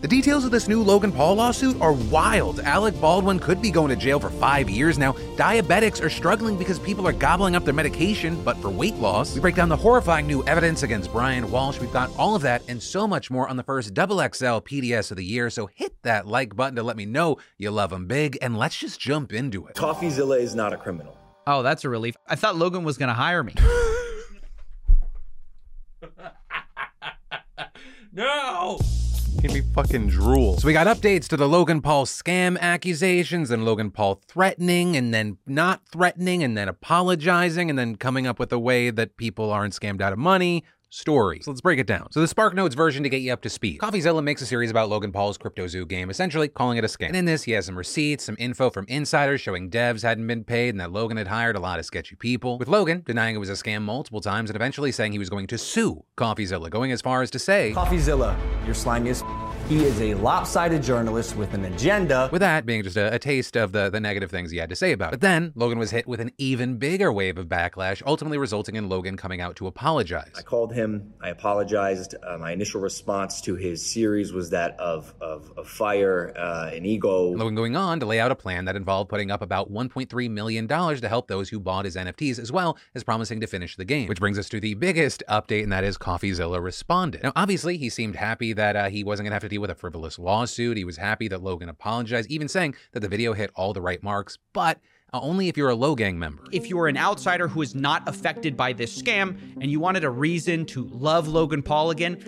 The details of this new Logan Paul lawsuit are wild. Alec Baldwin could be going to jail for five years now. Diabetics are struggling because people are gobbling up their medication, but for weight loss. We break down the horrifying new evidence against Brian Walshe. We've got all of that and so much more on the first Double XL PDS of the year. So hit that like button to let me know you love them big, and let's just jump into it. CoffeeZilla is not a criminal. Oh, that's a relief. I thought Logan was going to hire me. no! Give me fucking drool. So we got updates to the Logan Paul scam accusations and Logan Paul threatening and then not threatening and then apologizing and then coming up with a way that people aren't scammed out of money story. So let's break it down. So the SparkNotes version to get you up to speed. CoffeeZilla makes a series about Logan Paul's CryptoZoo game, essentially calling it a scam. And in this, he has some receipts, some info from insiders showing devs hadn't been paid and that Logan had hired a lot of sketchy people. With Logan denying it was a scam multiple times and eventually saying he was going to sue CoffeeZilla, going as far as to say, CoffeeZilla, you're slimiest. He is a lopsided journalist with an agenda. With that being just a, a, taste of the, the negative things he had to say about it. But then Logan was hit with an even bigger wave of backlash, ultimately resulting in Logan coming out to apologize. I called him, I apologized. Uh, my initial response to his series was that of, of, of fire uh, and ego. Logan going on to lay out a plan that involved putting up about $1.3 million to help those who bought his NFTs, as well as promising to finish the game. Which brings us to the biggest update, and that is CoffeeZilla responded. Now, obviously, he seemed happy that uh, he wasn't going to have to deal with a frivolous lawsuit. He was happy that Logan apologized, even saying that the video hit all the right marks, but uh, only if you're a Logang member. If you're an outsider who is not affected by this scam and you wanted a reason to love Logan Paul again,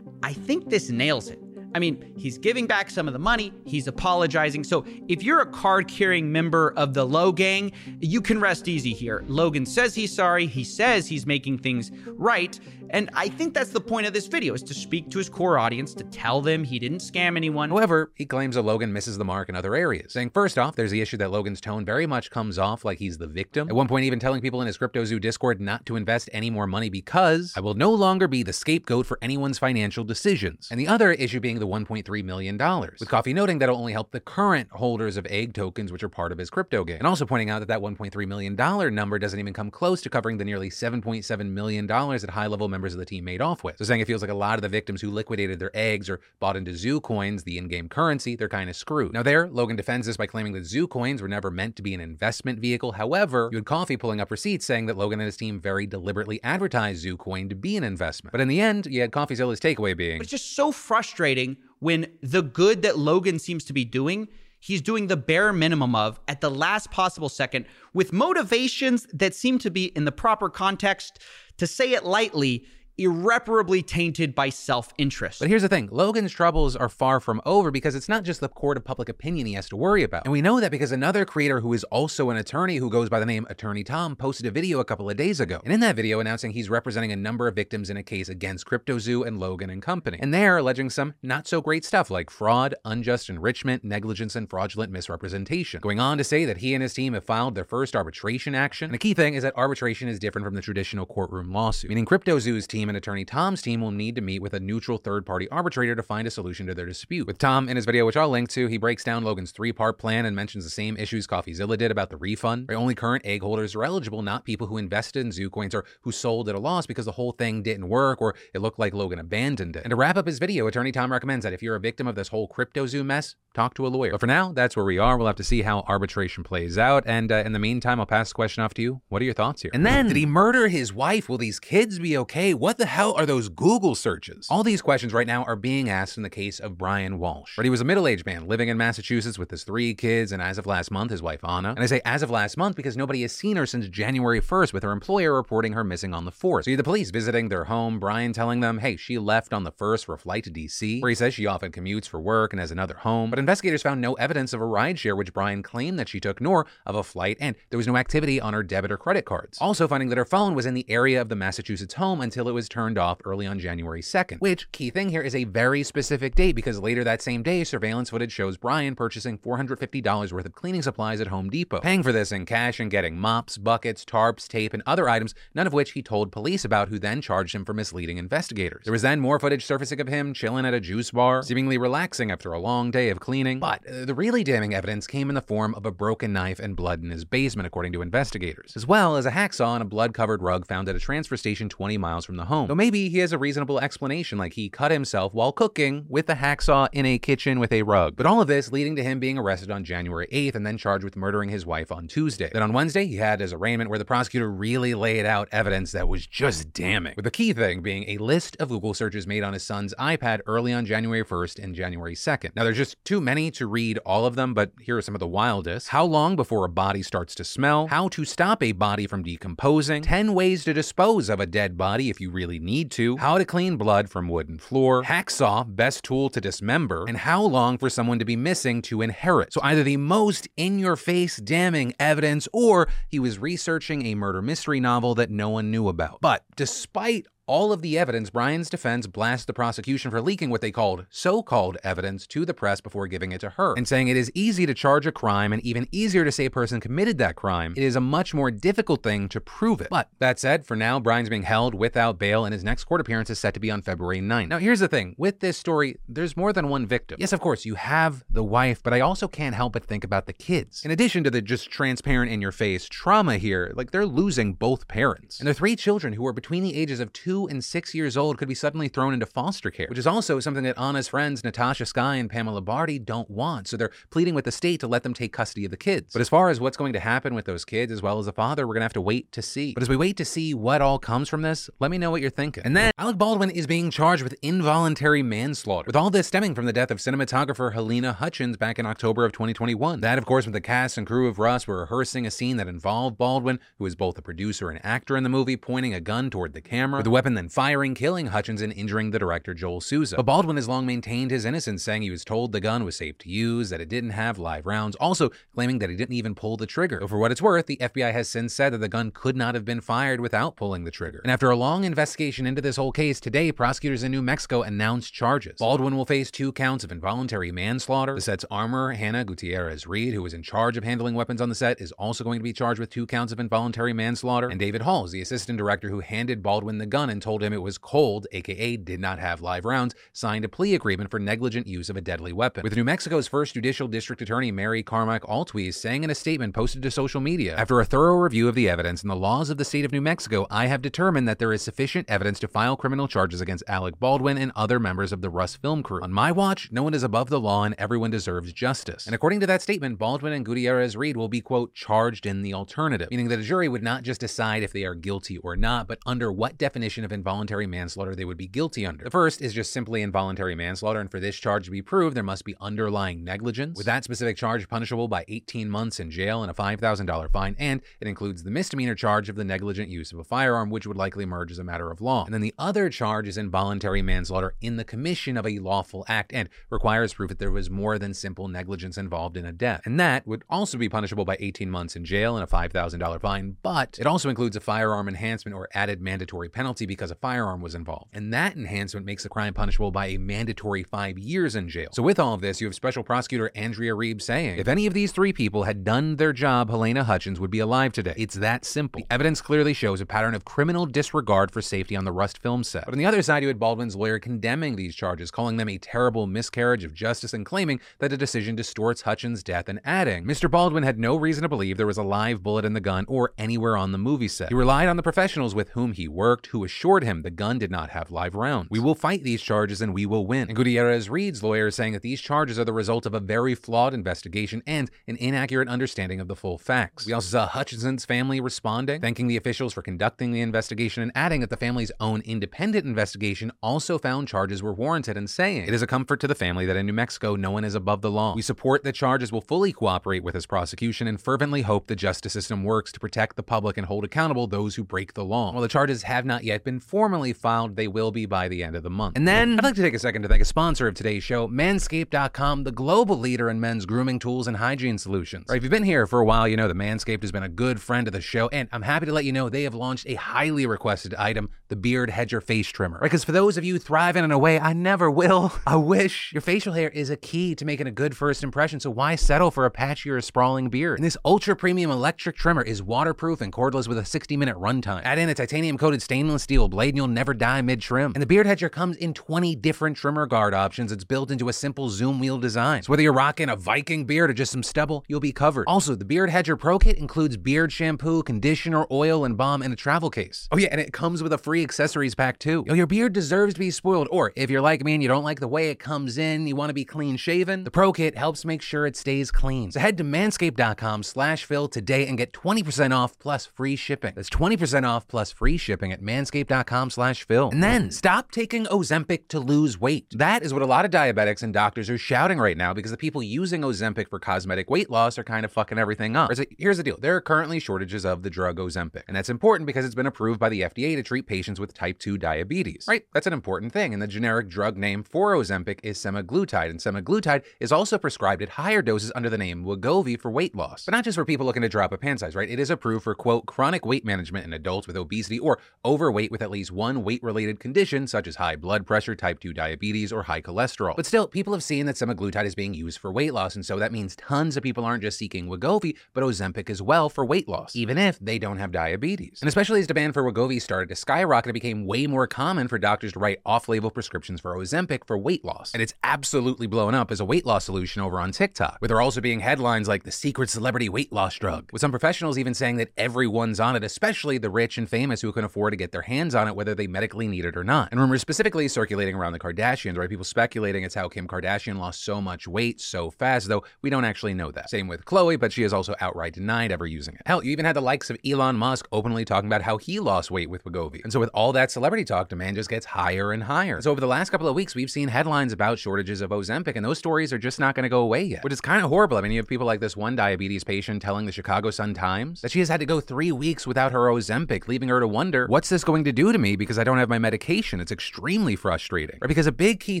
I think this nails it. I mean, he's giving back some of the money, he's apologizing. So if you're a card carrying member of the Logang, you can rest easy here. Logan says he's sorry, he says he's making things right. And I think that's the point of this video is to speak to his core audience, to tell them he didn't scam anyone. However, he claims that Logan misses the mark in other areas, saying first off, there's the issue that Logan's tone very much comes off like he's the victim. At one point, even telling people in his CryptoZoo Discord not to invest any more money because I will no longer be the scapegoat for anyone's financial decisions. And the other issue being the $1.3 million, with Coffee noting that'll only help the current holders of egg tokens, which are part of his crypto game. And also pointing out that that $1.3 million number doesn't even come close to covering the nearly $7.7 million at high level members of the team made off with. So saying it feels like a lot of the victims who liquidated their eggs or bought into Zoo coins, the in-game currency, they're kind of screwed. Now there, Logan defends this by claiming that Zoo coins were never meant to be an investment vehicle. However, you had Coffee pulling up receipts saying that Logan and his team very deliberately advertised Zoo coin to be an investment. But in the end, you had CoffeeZilla's takeaway being It's just so frustrating when the good that Logan seems to be doing he's doing the bare minimum of at the last possible second with motivations that seem to be in the proper context. To say it lightly, irreparably tainted by self interest. But here's the thing Logan's troubles are far from over because it's not just the court of public opinion he has to worry about. And we know that because another creator who is also an attorney who goes by the name Attorney Tom posted a video a couple of days ago. And in that video, announcing he's representing a number of victims in a case against CryptoZoo and Logan and company. And they're alleging some not so great stuff like fraud, unjust enrichment, negligence, and fraudulent misrepresentation. Going on to say that he and his team have filed their first arbitration action. And the key thing is that arbitration is different from the traditional courtroom lawsuit, meaning CryptoZoo's team and attorney Tom's team will need to meet with a neutral third party arbitrator to find a solution to their dispute. With Tom in his video, which I'll link to, he breaks down Logan's three part plan and mentions the same issues CoffeeZilla did about the refund. Only current egg holders are eligible, not people who invested in Zoo coins or who sold at a loss because the whole thing didn't work or it looked like Logan abandoned it. And to wrap up his video, attorney Tom recommends that if you're a victim of this whole CryptoZoo mess, talk to a lawyer. But for now, that's where we are. We'll have to see how arbitration plays out. And uh, in the meantime, I'll pass the question off to you. What are your thoughts here? And then, did he murder his wife? Will these kids be okay? What the hell are those Google searches? All these questions right now are being asked in the case of Brian Walshe. But he was a middle aged man living in Massachusetts with his three kids, and as of last month, his wife Ana. And I say as of last month because nobody has seen her since January 1st, with her employer reporting her missing on the 4th. So the police visiting their home, Brian telling them, hey, she left on the 1st for a flight to DC, where he says she often commutes for work and has another home. But investigators found no evidence of a rideshare, which Brian claimed that she took, nor of a flight, and there was no activity on her debit or credit cards. Also finding that her phone was in the area of the Massachusetts home until it was turned off early on January 2nd, which, key thing here, is a very specific date because later that same day, surveillance footage shows Brian purchasing $450 worth of cleaning supplies at Home Depot, paying for this in cash and getting mops, buckets, tarps, tape, and other items, none of which he told police about, who then charged him for misleading investigators. There was then more footage surfacing of him chilling at a juice bar, seemingly relaxing after a long day of cleaning. But uh, the really damning evidence came in the form of a broken knife and blood in his basement, according to investigators, as well as a hacksaw and a blood covered rug found at a transfer station 20 miles from the home home. Though maybe he has a reasonable explanation, like he cut himself while cooking with a hacksaw in a kitchen with a rug. But all of this leading to him being arrested on January 8th and then charged with murdering his wife on Tuesday. Then on Wednesday, he had his arraignment where the prosecutor really laid out evidence that was just damning. With the key thing being a list of Google searches made on his son's iPad early on January 1st and January 2nd. Now, there's just too many to read all of them, but here are some of the wildest. How long before a body starts to smell? How to stop a body from decomposing? 10 ways to dispose of a dead body if you really need to? How to clean blood from wooden floor? Hacksaw, best tool to dismember? And how long for someone to be missing to inherit? So either the most in your face damning evidence or he was researching a murder mystery novel that no one knew about. But despite all of the evidence, Brian's defense blasts the prosecution for leaking what they called so called evidence to the press before giving it to her, and saying it is easy to charge a crime and even easier to say a person committed that crime. It is a much more difficult thing to prove it. But that said, for now, Brian's being held without bail, and his next court appearance is set to be on February 9th. Now, here's the thing with this story, there's more than one victim. Yes, of course, you have the wife, but I also can't help but think about the kids. In addition to the just transparent in your face trauma here, like they're losing both parents. And their three children who are between the ages of two and six years old could be suddenly thrown into foster care, which is also something that Ana's friends Natasha Sky and Pamela Bardi don't want. So they're pleading with the state to let them take custody of the kids. But as far as what's going to happen with those kids as well as the father, we're going to have to wait to see. But as we wait to see what all comes from this, let me know what you're thinking. And then Alec Baldwin is being charged with involuntary manslaughter, with all this stemming from the death of cinematographer Halyna Hutchins back in October of 2021. That, of course, when the cast and crew of Rust were rehearsing a scene that involved Baldwin, who is both a producer and actor in the movie, pointing a gun toward the camera, with the weapon then firing, killing Hutchins and injuring the director Joel Souza. But Baldwin has long maintained his innocence, saying he was told the gun was safe to use, that it didn't have live rounds, also claiming that he didn't even pull the trigger. For what it's worth, the FBI has since said that the gun could not have been fired without pulling the trigger. And after a long investigation into this whole case, today prosecutors in New Mexico announced charges. Baldwin will face two counts of involuntary manslaughter. The set's armor, Hannah Gutierrez Reed, who was in charge of handling weapons on the set, is also going to be charged with two counts of involuntary manslaughter. And David Halls, the assistant director who handed Baldwin the gun and told him it was cold, aka did not have live rounds, signed a plea agreement for negligent use of a deadly weapon. With New Mexico's first judicial district attorney Mary Carmack Altwies saying in a statement posted to social media, after a thorough review of the evidence and the laws of the state of New Mexico, I have determined that there is sufficient evidence to file criminal charges against Alec Baldwin and other members of the Rust film crew. On my watch, no one is above the law and everyone deserves justice. And according to that statement, Baldwin and Gutierrez Reed will be, quote, charged in the alternative, meaning that a jury would not just decide if they are guilty or not, but under what definition of involuntary manslaughter they would be guilty under. The first is just simply involuntary manslaughter, and for this charge to be proved, there must be underlying negligence, with that specific charge punishable by 18 months in jail and a $5,000 fine, and it includes the misdemeanor charge of the negligent use of a firearm, which would likely emerge as a matter of law. And then the other charge is involuntary manslaughter in the commission of a lawful act and requires proof that there was more than simple negligence involved in a death. And that would also be punishable by 18 months in jail and a $5,000 fine, but it also includes a firearm enhancement or added mandatory penalty because a firearm was involved. And that enhancement makes the crime punishable by a mandatory five years in jail. So with all of this, you have Special Prosecutor Andrea Reeb saying, if any of these three people had done their job, Halyna Hutchins would be alive today. It's that simple. The evidence clearly shows a pattern of criminal disregard for safety on the Rust film set. But on the other side, you had Baldwin's lawyer condemning these charges, calling them a terrible miscarriage of justice and claiming that the decision distorts Hutchins' death and adding, Mr. Baldwin had no reason to believe there was a live bullet in the gun or anywhere on the movie set. He relied on the professionals with whom he worked who assured him the gun did not have live rounds. We will fight these charges and we will win. And Gutierrez Reed's lawyer is saying that these charges are the result of a very flawed investigation and an inaccurate understanding of the full facts. We also saw Hutchinson's family responding, thanking the officials for conducting the investigation and adding that the family's own independent investigation also found charges were warranted and saying, It is a comfort to the family that in New Mexico no one is above the law. We support that charges will fully cooperate with his prosecution and fervently hope the justice system works to protect the public and hold accountable those who break the law. While the charges have not yet been formally filed, they will be by the end of the month. And then I'd like to take a second to thank a sponsor of today's show, Manscaped.com, the global leader in men's grooming tools and hygiene solutions. Right, if you've been here for a while, you know that Manscaped has been a good friend of the show, and I'm happy to let you know they have launched a highly requested item, the Beard Hedger Face Trimmer. Right, because for those of you thriving in a way I never will, I wish your facial hair is a key to making a good first impression, so why settle for a patchy or a sprawling beard? And this ultra premium electric trimmer is waterproof and cordless with a 60 minute runtime. Add in a titanium coated stainless steel blade and you'll never die mid trim. And the Beard Hedger comes in 20 different trimmer guard options. It's built into a simple zoom wheel design. So whether you're rocking a Viking beard or just some stubble, you'll be covered. Also, the Beard Hedger Pro Kit includes beard shampoo, conditioner, oil, and balm in a travel case. Oh yeah, and it comes with a free accessories pack too. Yo, your beard deserves to be spoiled. Or if you're like me and you don't like the way it comes in, you want to be clean shaven, the Pro Kit helps make sure it stays clean. So head to manscaped.com slash Phil today and get 20% off plus free shipping. That's 20% off plus free shipping at manscaped.com slash Phil. And then stop taking Ozempic to lose weight. That is what a lot of diabetics and doctors are shouting right now because the people using Ozempic for cosmetic weight loss are kind of fucking everything up. Here's the deal. There are currently shortages of the drug Ozempic. And that's important because it's been approved by the FDA to treat patients with type 2 diabetes. Right? That's an important thing. And the generic drug name for Ozempic is semaglutide. And semaglutide is also prescribed at higher doses under the name Wegovy for weight loss. But not just for people looking to drop a pant size, right? It is approved for, quote, chronic weight management in adults with obesity or overweight with at least one weight related condition, such as high blood pressure, type 2 diabetes, or high cholesterol. But still, people have seen that semaglutide is being used for weight loss. And so that means tons of people aren't just seeking Wegovy, but Ozempic as well for weight loss, even if they don't have diabetes. And especially as demand for Wegovy started to skyrocket, it became way more common for doctors to write off label prescriptions for Ozempic for weight loss. And it's absolutely blown up as a weight loss solution over on TikTok, where there are also being headlines like the secret celebrity weight loss drug, with some professionals even saying that everyone's on it, especially the rich and famous who can afford to get their hands on it, whether they medically need it or not. And rumors specifically circulating around the Kardashians, right? People speculating it's how Kim Kardashian lost so much weight so fast, though we don't actually know that. Same with Khloe, but she has also outright denied ever using it. Hell, you even had the likes of Elon Musk openly talking about how he lost weight with Wegovy. And so with all that celebrity talk, demand just gets higher and higher. So over the last couple of weeks, we've seen headlines about shortages of Ozempic, and those stories are just not going to go away yet, which is kind of horrible. I mean, you have people like this one diabetes patient telling the Chicago Sun-Times that she has had to go three weeks without her Ozempic, leaving her to wonder, what's this going to do to me because I don't have my medication? It's extremely frustrating. Right? Because a big key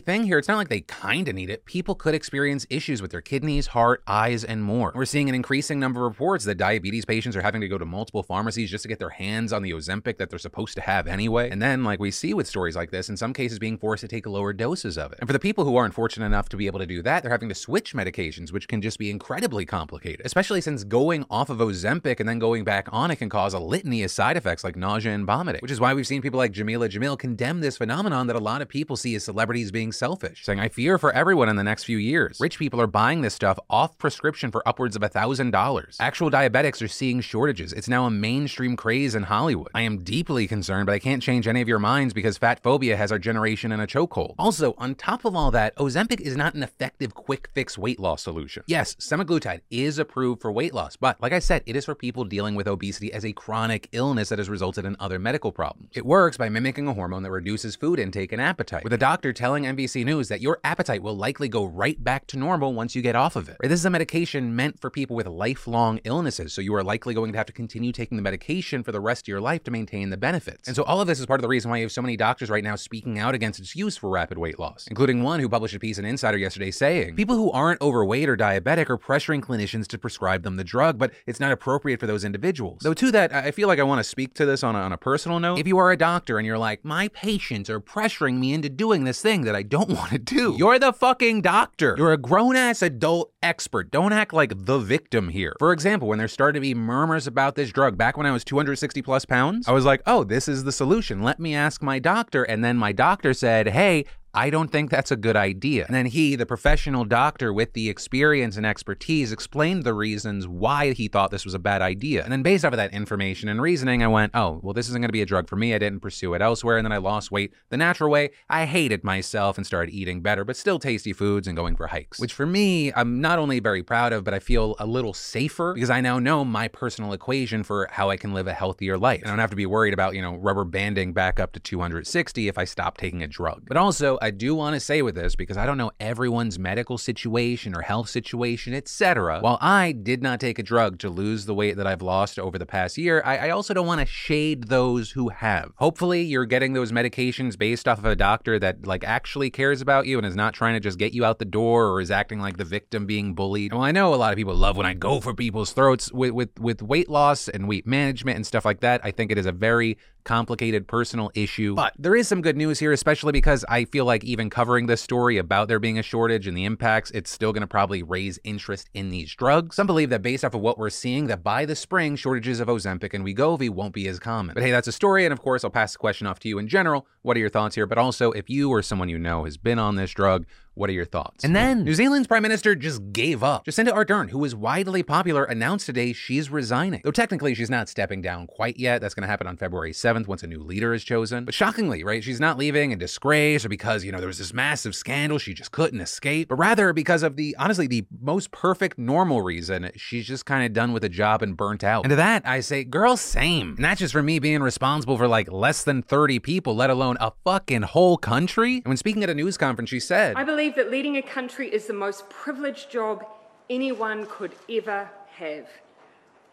thing here, it's not like they kind of need it. People could experience issues with their kidneys, heart, eyes, and more. We're seeing an increasing number of reports that diabetes patients are having to go to multiple pharmacies just to get their hands on the Ozempic that they're supposed to have anyway. And then, like we see with stories like this, in some cases being forced to take lower doses of it. And for the people who aren't fortunate enough to be able to do that, they're having to switch medications, which can just be incredibly complicated, especially since going off of Ozempic and then going back on it can cause a litany of side effects like nausea and vomiting, which is why we've seen people like Jameela Jamil condemn this phenomenon that a lot of people see as celebrities being selfish, saying, I fear for everyone in the next few years. Rich people are buying this stuff off prescription for upwards of $1,000. Actual diabetics are seeing shortages. It's now a mainstream craze in Hollywood. I am deeply concerned, but I can't change any of your minds because fat phobia has our generation in a chokehold. Also, on top of all that, Ozempic is not an effective quick fix weight loss solution. Yes, semaglutide is approved for weight loss, but like I said, it is for people dealing with obesity as a chronic illness that has resulted in other medical problems. It works by mimicking a hormone that reduces food intake and appetite, with a doctor telling NBC News that your appetite will likely go right back to normal once you get off of it. This is a medication meant for people with lifelong illnesses, so you are likely going to have to continue taking the medication for the rest of your life to maintain the benefits. And so all of this is part of the reason why you have so many doctors right now speaking out against its use for rapid weight loss, including one who published a piece in Insider yesterday saying, people who aren't overweight or diabetic are pressuring clinicians to prescribe them the drug, but it's not appropriate for those individuals. Though to that, I feel like I want to speak to this on a, on a personal note. If you are a doctor and you're like, my patients are pressuring me into doing this thing that I don't want to do, you're the fucking doctor. You're a grown ass adult expert. Don't act like the victim here. For example, when there started to be murmurs about this drug back when I was 260 plus pounds, I was like, oh, this is the solution. Let me ask my doctor. And then my doctor said, hey, I don't think that's a good idea. And then he, the professional doctor with the experience and expertise, explained the reasons why he thought this was a bad idea. And then, based off of that information and reasoning, I went, oh, well, this isn't going to be a drug for me. I didn't pursue it elsewhere. And then I lost weight the natural way. I hated myself and started eating better, but still tasty foods and going for hikes, which for me, I'm not only very proud of, but I feel a little safer because I now know my personal equation for how I can live a healthier life. I don't have to be worried about, you know, rubber banding back up to 260 if I stop taking a drug. But also, I do want to say with this because I don't know everyone's medical situation or health situation, etc. While I did not take a drug to lose the weight that I've lost over the past year, I, I also don't want to shade those who have. Hopefully, you're getting those medications based off of a doctor that like actually cares about you and is not trying to just get you out the door or is acting like the victim being bullied. Well, I know a lot of people love when I go for people's throats with with with weight loss and weight management and stuff like that. I think it is a very complicated personal issue. But there is some good news here, especially because I feel like even covering this story about there being a shortage and the impacts, it's still going to probably raise interest in these drugs. Some believe that based off of what we're seeing, that by the spring, shortages of Ozempic and Wegovy won't be as common. But hey, that's a story, and of course, I'll pass the question off to you in general. What are your thoughts here? But also, if you or someone you know has been on this drug, what are your thoughts? And then New Zealand's prime minister just gave up. Jacinda Ardern, who is widely popular, announced today she's resigning. Though technically she's not stepping down quite yet. That's going to happen on February 7th once a new leader is chosen. But shockingly, right, she's not leaving in disgrace or because, you know, there was this massive scandal she just couldn't escape, but rather because of the, honestly, the most perfect normal reason. She's just kind of done with the job and burnt out. And to that, I say, girl, same. And that's just for me being responsible for like less than 30 people, let alone a fucking whole country. And when speaking at a news conference, she said, I believe that leading a country is the most privileged job anyone could ever have,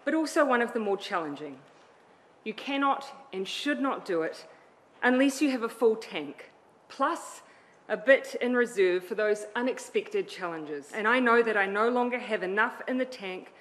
but also one of the more challenging. You cannot and should not do it unless you have a full tank, plus a bit in reserve for those unexpected challenges. And I know that I no longer have enough in the tank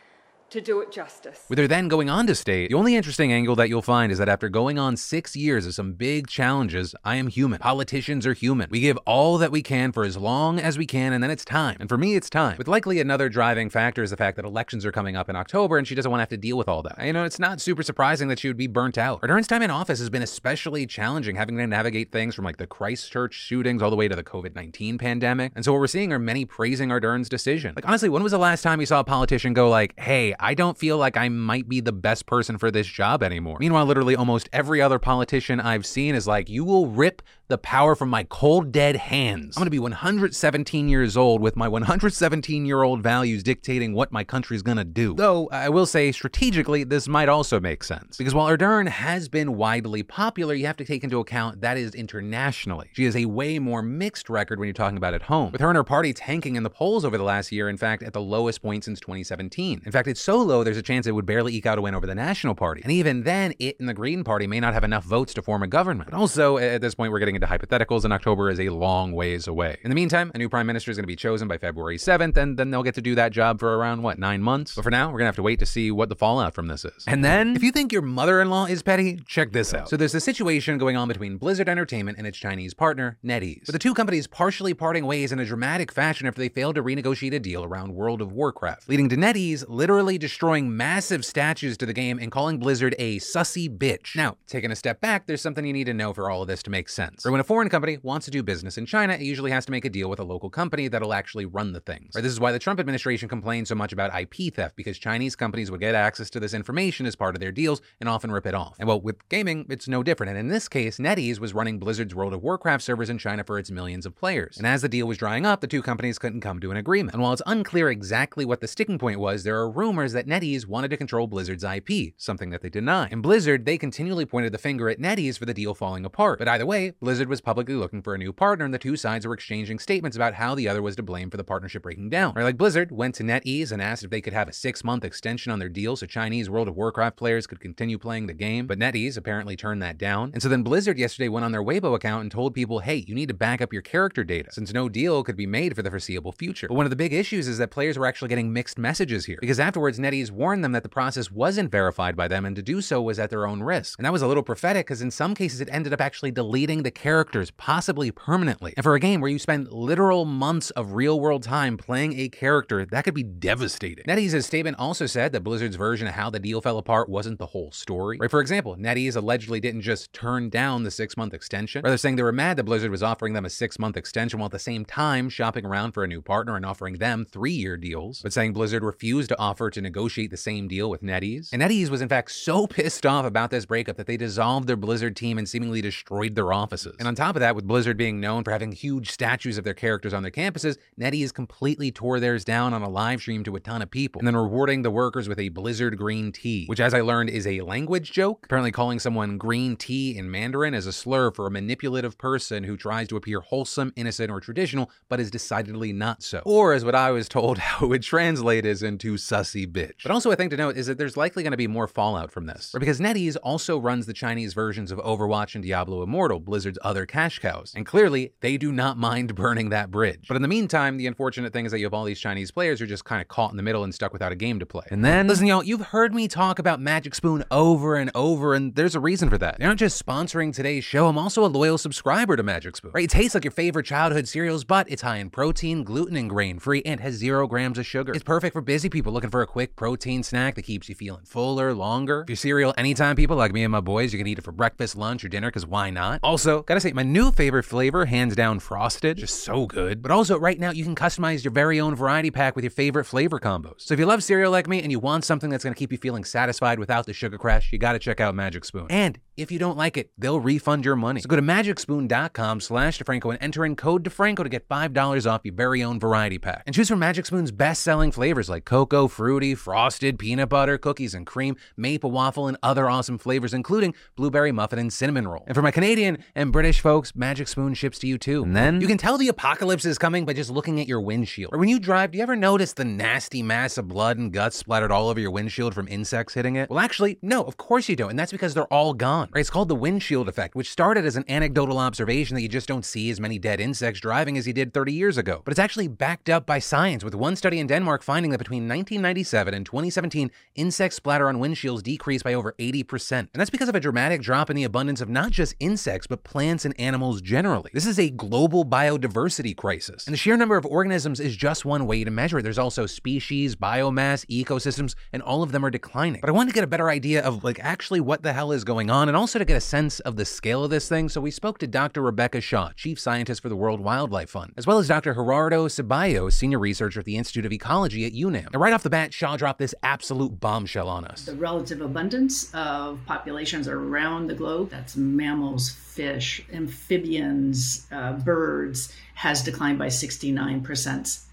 to do it justice. With her then going on to state, the only interesting angle that you'll find is that after going on six years of some big challenges, I am human. Politicians are human. We give all that we can for as long as we can, and then it's time. And for me, it's time. With likely another driving factor is the fact that elections are coming up in October, and she doesn't want to have to deal with all that. You know, it's not super surprising that she would be burnt out. Ardern's time in office has been especially challenging, having to navigate things from like the Christchurch shootings all the way to the COVID 19 pandemic. And so what we're seeing are many praising Ardern's decision. Like, honestly, when was the last time you saw a politician go, like, hey, I don't feel like I might be the best person for this job anymore. Meanwhile, literally almost every other politician I've seen is like, you will rip the power from my cold, dead hands. I'm gonna be 117 years old with my 117 year old values dictating what my country's gonna do. Though, I will say, strategically, this might also make sense. Because while Ardern has been widely popular, you have to take into account that is internationally. She has a way more mixed record when you're talking about at home. With her and her party tanking in the polls over the last year, in fact, at the lowest point since 2017. In fact, it's so low there's a chance it would barely eke out a win over the National Party. And even then, it and the Green Party may not have enough votes to form a government. But also, at this point, we're getting into hypotheticals, and October is a long ways away. In the meantime, a new prime minister is going to be chosen by February 7th, and then they'll get to do that job for around, what, nine months? But for now, we're going to have to wait to see what the fallout from this is. And then, if you think your mother in law is petty, check this out. So there's a situation going on between Blizzard Entertainment and its Chinese partner, NetEase, with the two companies partially parting ways in a dramatic fashion after they failed to renegotiate a deal around World of Warcraft, leading to NetEase literally destroying massive statues to the game and calling Blizzard a sussy bitch. Now, taking a step back, there's something you need to know for all of this to make sense. For when a foreign company wants to do business in China, it usually has to make a deal with a local company that'll actually run the things. Right, this is why the Trump administration complained so much about IP theft, because Chinese companies would get access to this information as part of their deals and often rip it off. And well, with gaming, it's no different. And in this case, NetEase was running Blizzard's World of Warcraft servers in China for its millions of players. And as the deal was drying up, the two companies couldn't come to an agreement. And while it's unclear exactly what the sticking point was, there are rumors that NetEase wanted to control Blizzard's IP, something that they deny. And Blizzard, they continually pointed the finger at NetEase for the deal falling apart. But either way, Blizzard was publicly looking for a new partner, and the two sides were exchanging statements about how the other was to blame for the partnership breaking down. Right, like Blizzard went to NetEase and asked if they could have a six-month extension on their deal so Chinese World of Warcraft players could continue playing the game, but NetEase apparently turned that down. And so then Blizzard yesterday went on their Weibo account and told people, hey, you need to back up your character data, since no deal could be made for the foreseeable future. But one of the big issues is that players were actually getting mixed messages here, because afterwards NetEase warned them that the process wasn't verified by them, and to do so was at their own risk. And that was a little prophetic, because in some cases it ended up actually deleting the characters, possibly permanently. And for a game where you spend literal months of real world time playing a character, that could be devastating. NetEase's statement also said that Blizzard's version of how the deal fell apart wasn't the whole story. Right, for example, NetEase allegedly didn't just turn down the six month extension, rather saying they were mad that Blizzard was offering them a six month extension while at the same time shopping around for a new partner and offering them three year deals, but saying Blizzard refused to offer to negotiate the same deal with NetEase. And NetEase was in fact so pissed off about this breakup that they dissolved their Blizzard team and seemingly destroyed their offices. And on top of that, with Blizzard being known for having huge statues of their characters on their campuses, NetEase completely tore theirs down on a live stream to a ton of people, and then rewarding the workers with a Blizzard green tea, which, as I learned, is a language joke. Apparently, calling someone green tea in Mandarin is a slur for a manipulative person who tries to appear wholesome, innocent, or traditional, but is decidedly not so. Or, as what I was told, how it would translate is into sussy bitch. But also, a thing to note is that there's likely going to be more fallout from this, because NetEase also runs the Chinese versions of Overwatch and Diablo Immortal, Blizzard's other cash cows. And clearly, they do not mind burning that bridge. But in the meantime, the unfortunate thing is that you have all these Chinese players who are just kind of caught in the middle and stuck without a game to play. And then, listen, y'all, you've heard me talk about Magic Spoon over and over, and there's a reason for that. They're not just sponsoring today's show, I'm also a loyal subscriber to Magic Spoon. Right? It tastes like your favorite childhood cereals, but it's high in protein, gluten, and grain free, and has zero grams of sugar. It's perfect for busy people looking for a quick protein snack that keeps you feeling fuller, longer. If your cereal anytime people like me and my boys, you can eat it for breakfast, lunch, or dinner, because why not? Also, gotta say, my new favorite flavor, hands down frosted, just so good. But also, right now, you can customize your very own variety pack with your favorite flavor combos. So if you love cereal like me and you want something that's gonna keep you feeling satisfied without the sugar crash, you gotta check out Magic Spoon. And if you don't like it, they'll refund your money. So go to magicspoon.com slash DeFranco and enter in code DeFranco to get $5 off your very own variety pack. And choose from Magic Spoon's best-selling flavors like cocoa, fruity, frosted, peanut butter, cookies and cream, maple waffle, and other awesome flavors, including blueberry muffin and cinnamon roll. And for my Canadian and British folks, Magic Spoon ships to you too. And then you can tell the apocalypse is coming by just looking at your windshield. Or when you drive, do you ever notice the nasty mass of blood and guts splattered all over your windshield from insects hitting it? Well, actually, no, of course you don't. And that's because they're all gone. Right? It's called the windshield effect, which started as an anecdotal observation that you just don't see as many dead insects driving as you did 30 years ago. But it's actually backed up by science, with one study in Denmark finding that between 1997 and 2017, insect splatter on windshields decreased by over 80%. And that's because of a dramatic drop in the abundance of not just insects, but plants and animals generally. This is a global biodiversity crisis. And the sheer number of organisms is just one way to measure it. There's also species, biomass, ecosystems, and all of them are declining. But I wanted to get a better idea of like actually what the hell is going on and also to get a sense of the scale of this thing. So we spoke to Dr. Rebecca Shaw, chief scientist for the World Wildlife Fund, as well as Dr. Gerardo Ceballos, senior researcher at the Institute of Ecology at UNAM. And right off the bat, Shaw dropped this absolute bombshell on us. The relative abundance of populations around the globe, that's mammals, fish, amphibians, uh, birds, has declined by 69%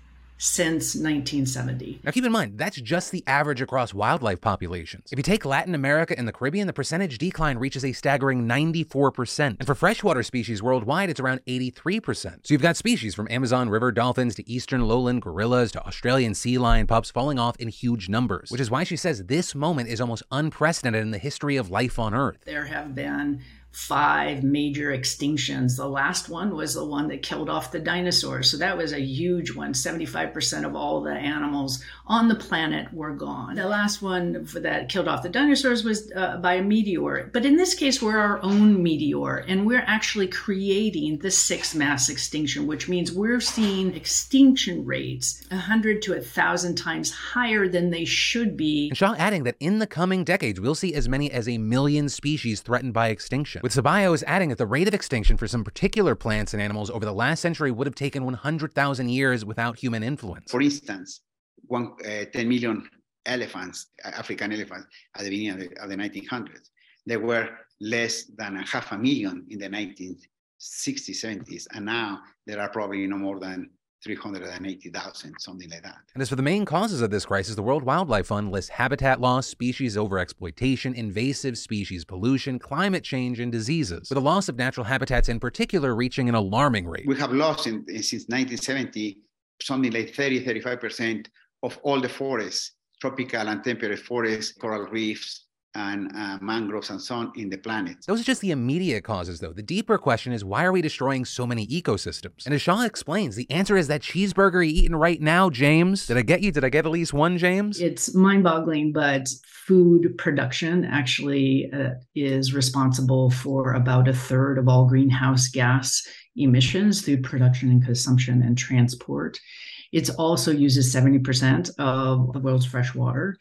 since 1970. Now, keep in mind, that's just the average across wildlife populations. If you take Latin America and the Caribbean, the percentage decline reaches a staggering 94%. And for freshwater species worldwide, it's around 83%. So you've got species from Amazon river dolphins to eastern lowland gorillas to Australian sea lion pups falling off in huge numbers, which is why she says this moment is almost unprecedented in the history of life on Earth. There have been five major extinctions. The last one was the one that killed off the dinosaurs. So that was a huge one. 75% of all the animals on the planet were gone. The last one that killed off the dinosaurs was uh, by a meteor. But in this case, we're our own meteor, and we're actually creating the sixth mass extinction, which means we're seeing extinction rates 100 to 1,000 times higher than they should be. And Shaw adding that in the coming decades, we'll see as many as a million species threatened by extinction. With Ceballos adding that the rate of extinction for some particular plants and animals over the last century would have taken 100,000 years without human influence. For instance, one, uh, 10 million elephants, African elephants, at the beginning of the, of the 1900s. There were less than a half a million in the 1960s, 70s, and now there are probably no more than 380,000, something like that. And as for the main causes of this crisis, the World Wildlife Fund lists habitat loss, species overexploitation, invasive species pollution, climate change, and diseases, with the loss of natural habitats in particular reaching an alarming rate. We have lost in, since 1970 something like 30, 35% of all the forests, tropical and temperate forests, coral reefs, and uh, mangroves and so on in the planet. Those are just the immediate causes, though. The deeper question is why are we destroying so many ecosystems? And as Shaw explains, the answer is that cheeseburger you're eating right now, James. Did I get you? Did I get at least one, James? It's mind boggling, but food production actually uh, is responsible for about a third of all greenhouse gas emissions through production and consumption and transport. It also uses 70% of the world's fresh water.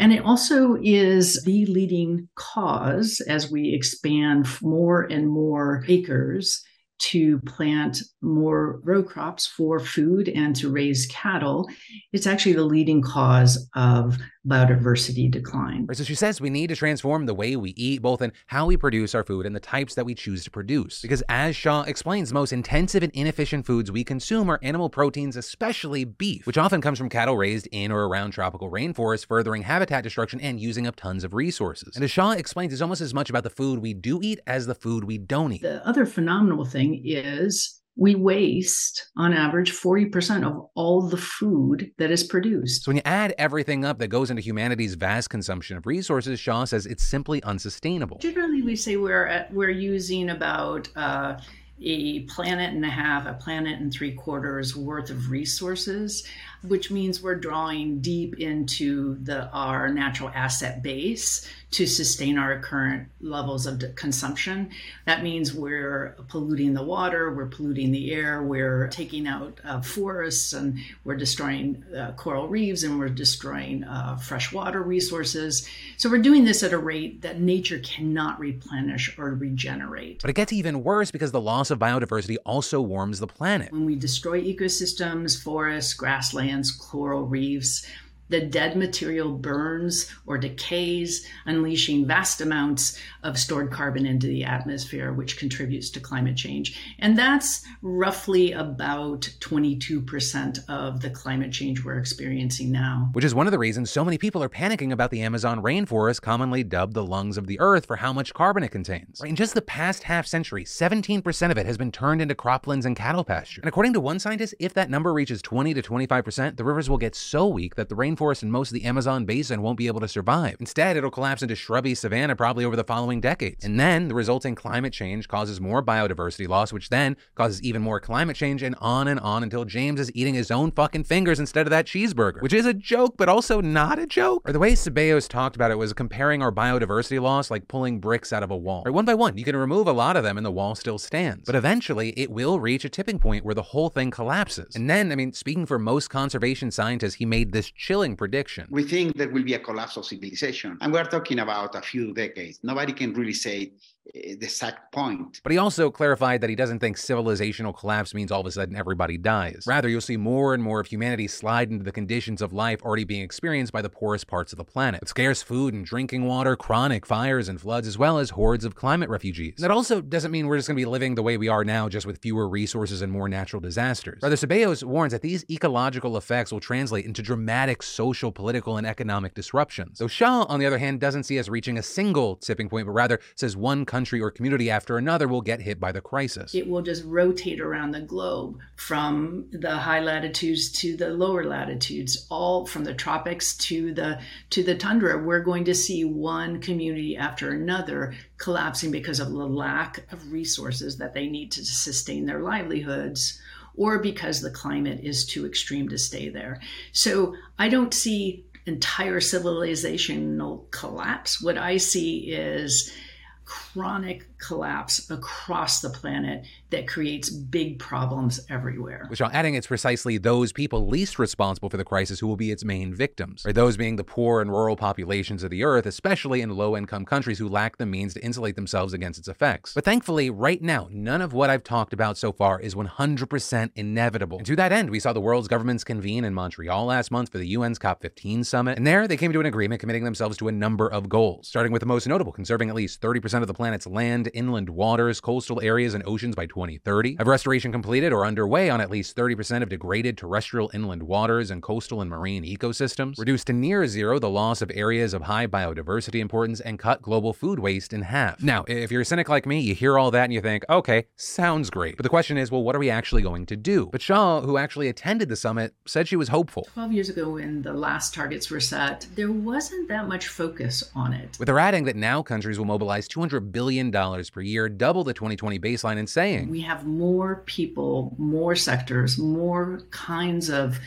And it also is the leading cause as we expand more and more acres to plant more row crops for food and to raise cattle, it's actually the leading cause of biodiversity decline. Right, so she says we need to transform the way we eat, both in how we produce our food and the types that we choose to produce. Because as Shaw explains, the most intensive and inefficient foods we consume are animal proteins, especially beef, which often comes from cattle raised in or around tropical rainforests, furthering habitat destruction and using up tons of resources. And as Shaw explains, it's almost as much about the food we do eat as the food we don't eat. The other phenomenal thing is we waste on average 40% of all the food that is produced. So when you add everything up that goes into humanity's vast consumption of resources, Shaw says it's simply unsustainable. Generally, we say we're at, we're using about uh, a planet and a half, a planet and three quarters worth of resources which means we're drawing deep into the our natural asset base to sustain our current levels of consumption. That means we're polluting the water, we're polluting the air, we're taking out uh, forests, and we're destroying uh, coral reefs, and we're destroying uh, freshwater resources. So we're doing this at a rate that nature cannot replenish or regenerate. But it gets even worse because the loss of biodiversity also warms the planet. When we destroy ecosystems, forests, grasslands, coral reefs, the dead material burns or decays, unleashing vast amounts of stored carbon into the atmosphere, which contributes to climate change. And that's roughly about 22% of the climate change we're experiencing now. Which is one of the reasons so many people are panicking about the Amazon rainforest, commonly dubbed the lungs of the earth, for how much carbon it contains. In just the past half century, 17% of it has been turned into croplands and cattle pasture. And according to one scientist, if that number reaches 20 to 25%, the rivers will get so weak that the rainforest rainforest and most of the Amazon basin won't be able to survive. Instead, it'll collapse into shrubby savanna probably over the following decades. And then the resulting climate change causes more biodiversity loss, which then causes even more climate change, and on and on until James is eating his own fucking fingers instead of that cheeseburger, which is a joke, but also not a joke. Or the way Ceballos talked about it was comparing our biodiversity loss like pulling bricks out of a wall. Right, one by one, you can remove a lot of them and the wall still stands. But eventually, it will reach a tipping point where the whole thing collapses. And then, I mean, speaking for most conservation scientists, he made this chilling prediction. We think there will be a collapse of civilization. And we're talking about a few decades. Nobody can really say Eh, the exact point. But he also clarified that he doesn't think civilizational collapse means all of a sudden everybody dies. Rather, you'll see more and more of humanity slide into the conditions of life already being experienced by the poorest parts of the planet, with scarce food and drinking water, chronic fires and floods, as well as hordes of climate refugees. That also doesn't mean we're just going to be living the way we are now, just with fewer resources and more natural disasters. Rather, Ceballos warns that these ecological effects will translate into dramatic social, political, and economic disruptions. Though Shaw, on the other hand, doesn't see us reaching a single tipping point, but rather says one country or community after another will get hit by the crisis. It will just rotate around the globe from the high latitudes to the lower latitudes, all from the tropics to the to the tundra. We're going to see one community after another collapsing because of the lack of resources that they need to sustain their livelihoods or because the climate is too extreme to stay there. So I don't see entire civilizational collapse. What I see is chronic collapse across the planet that creates big problems everywhere. Which, while adding, it's precisely those people least responsible for the crisis who will be its main victims, or those being the poor and rural populations of the earth, especially in low income countries who lack the means to insulate themselves against its effects. But thankfully, right now, none of what I've talked about so far is 100% inevitable. And to that end, we saw the world's governments convene in Montreal last month for the UN's COP15 summit, and there they came to an agreement committing themselves to a number of goals, starting with the most notable, conserving at least 30% of the planet's land, inland waters, coastal areas, and oceans by 2030. Have restoration completed or underway on at least 30% of degraded terrestrial inland waters and coastal and marine ecosystems. Reduce to near zero the loss of areas of high biodiversity importance and cut global food waste in half. Now, if you're a cynic like me, you hear all that and you think, okay, sounds great. But the question is, well, what are we actually going to do? But Shaw, who actually attended the summit, said she was hopeful. 12 years ago, when the last targets were set, there wasn't that much focus on it. With her adding that now countries will mobilize $200 billion dollars per year, double the 2020 baseline, and saying we have more people, more sectors, more kinds of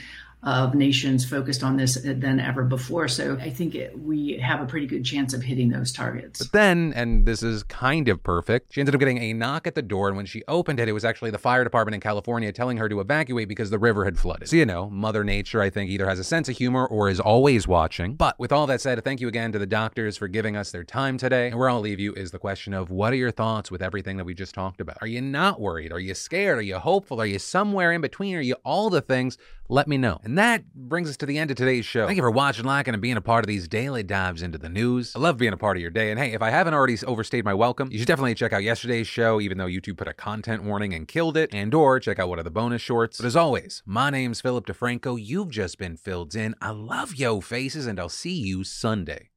of nations focused on this than ever before. So I think it, we have a pretty good chance of hitting those targets. But then, and this is kind of perfect, she ended up getting a knock at the door. And when she opened it, it was actually the fire department in California telling her to evacuate because the river had flooded. So, you know, Mother Nature, I think, either has a sense of humor or is always watching. But with all that said, thank you again to the doctors for giving us their time today. And where I'll leave you is the question of what are your thoughts with everything that we just talked about? Are you not worried? Are you scared? Are you hopeful? Are you somewhere in between? Are you all the things? Let me know. And that brings us to the end of today's show. Thank you for watching, liking, and being a part of these daily dives into the news. I love being a part of your day. And hey, if I haven't already overstayed my welcome, you should definitely check out yesterday's show, even though YouTube put a content warning and killed it, and or check out one of the bonus shorts. But as always, my name's Philip DeFranco. You've just been filled in. I love yo faces, and I'll see you Sunday.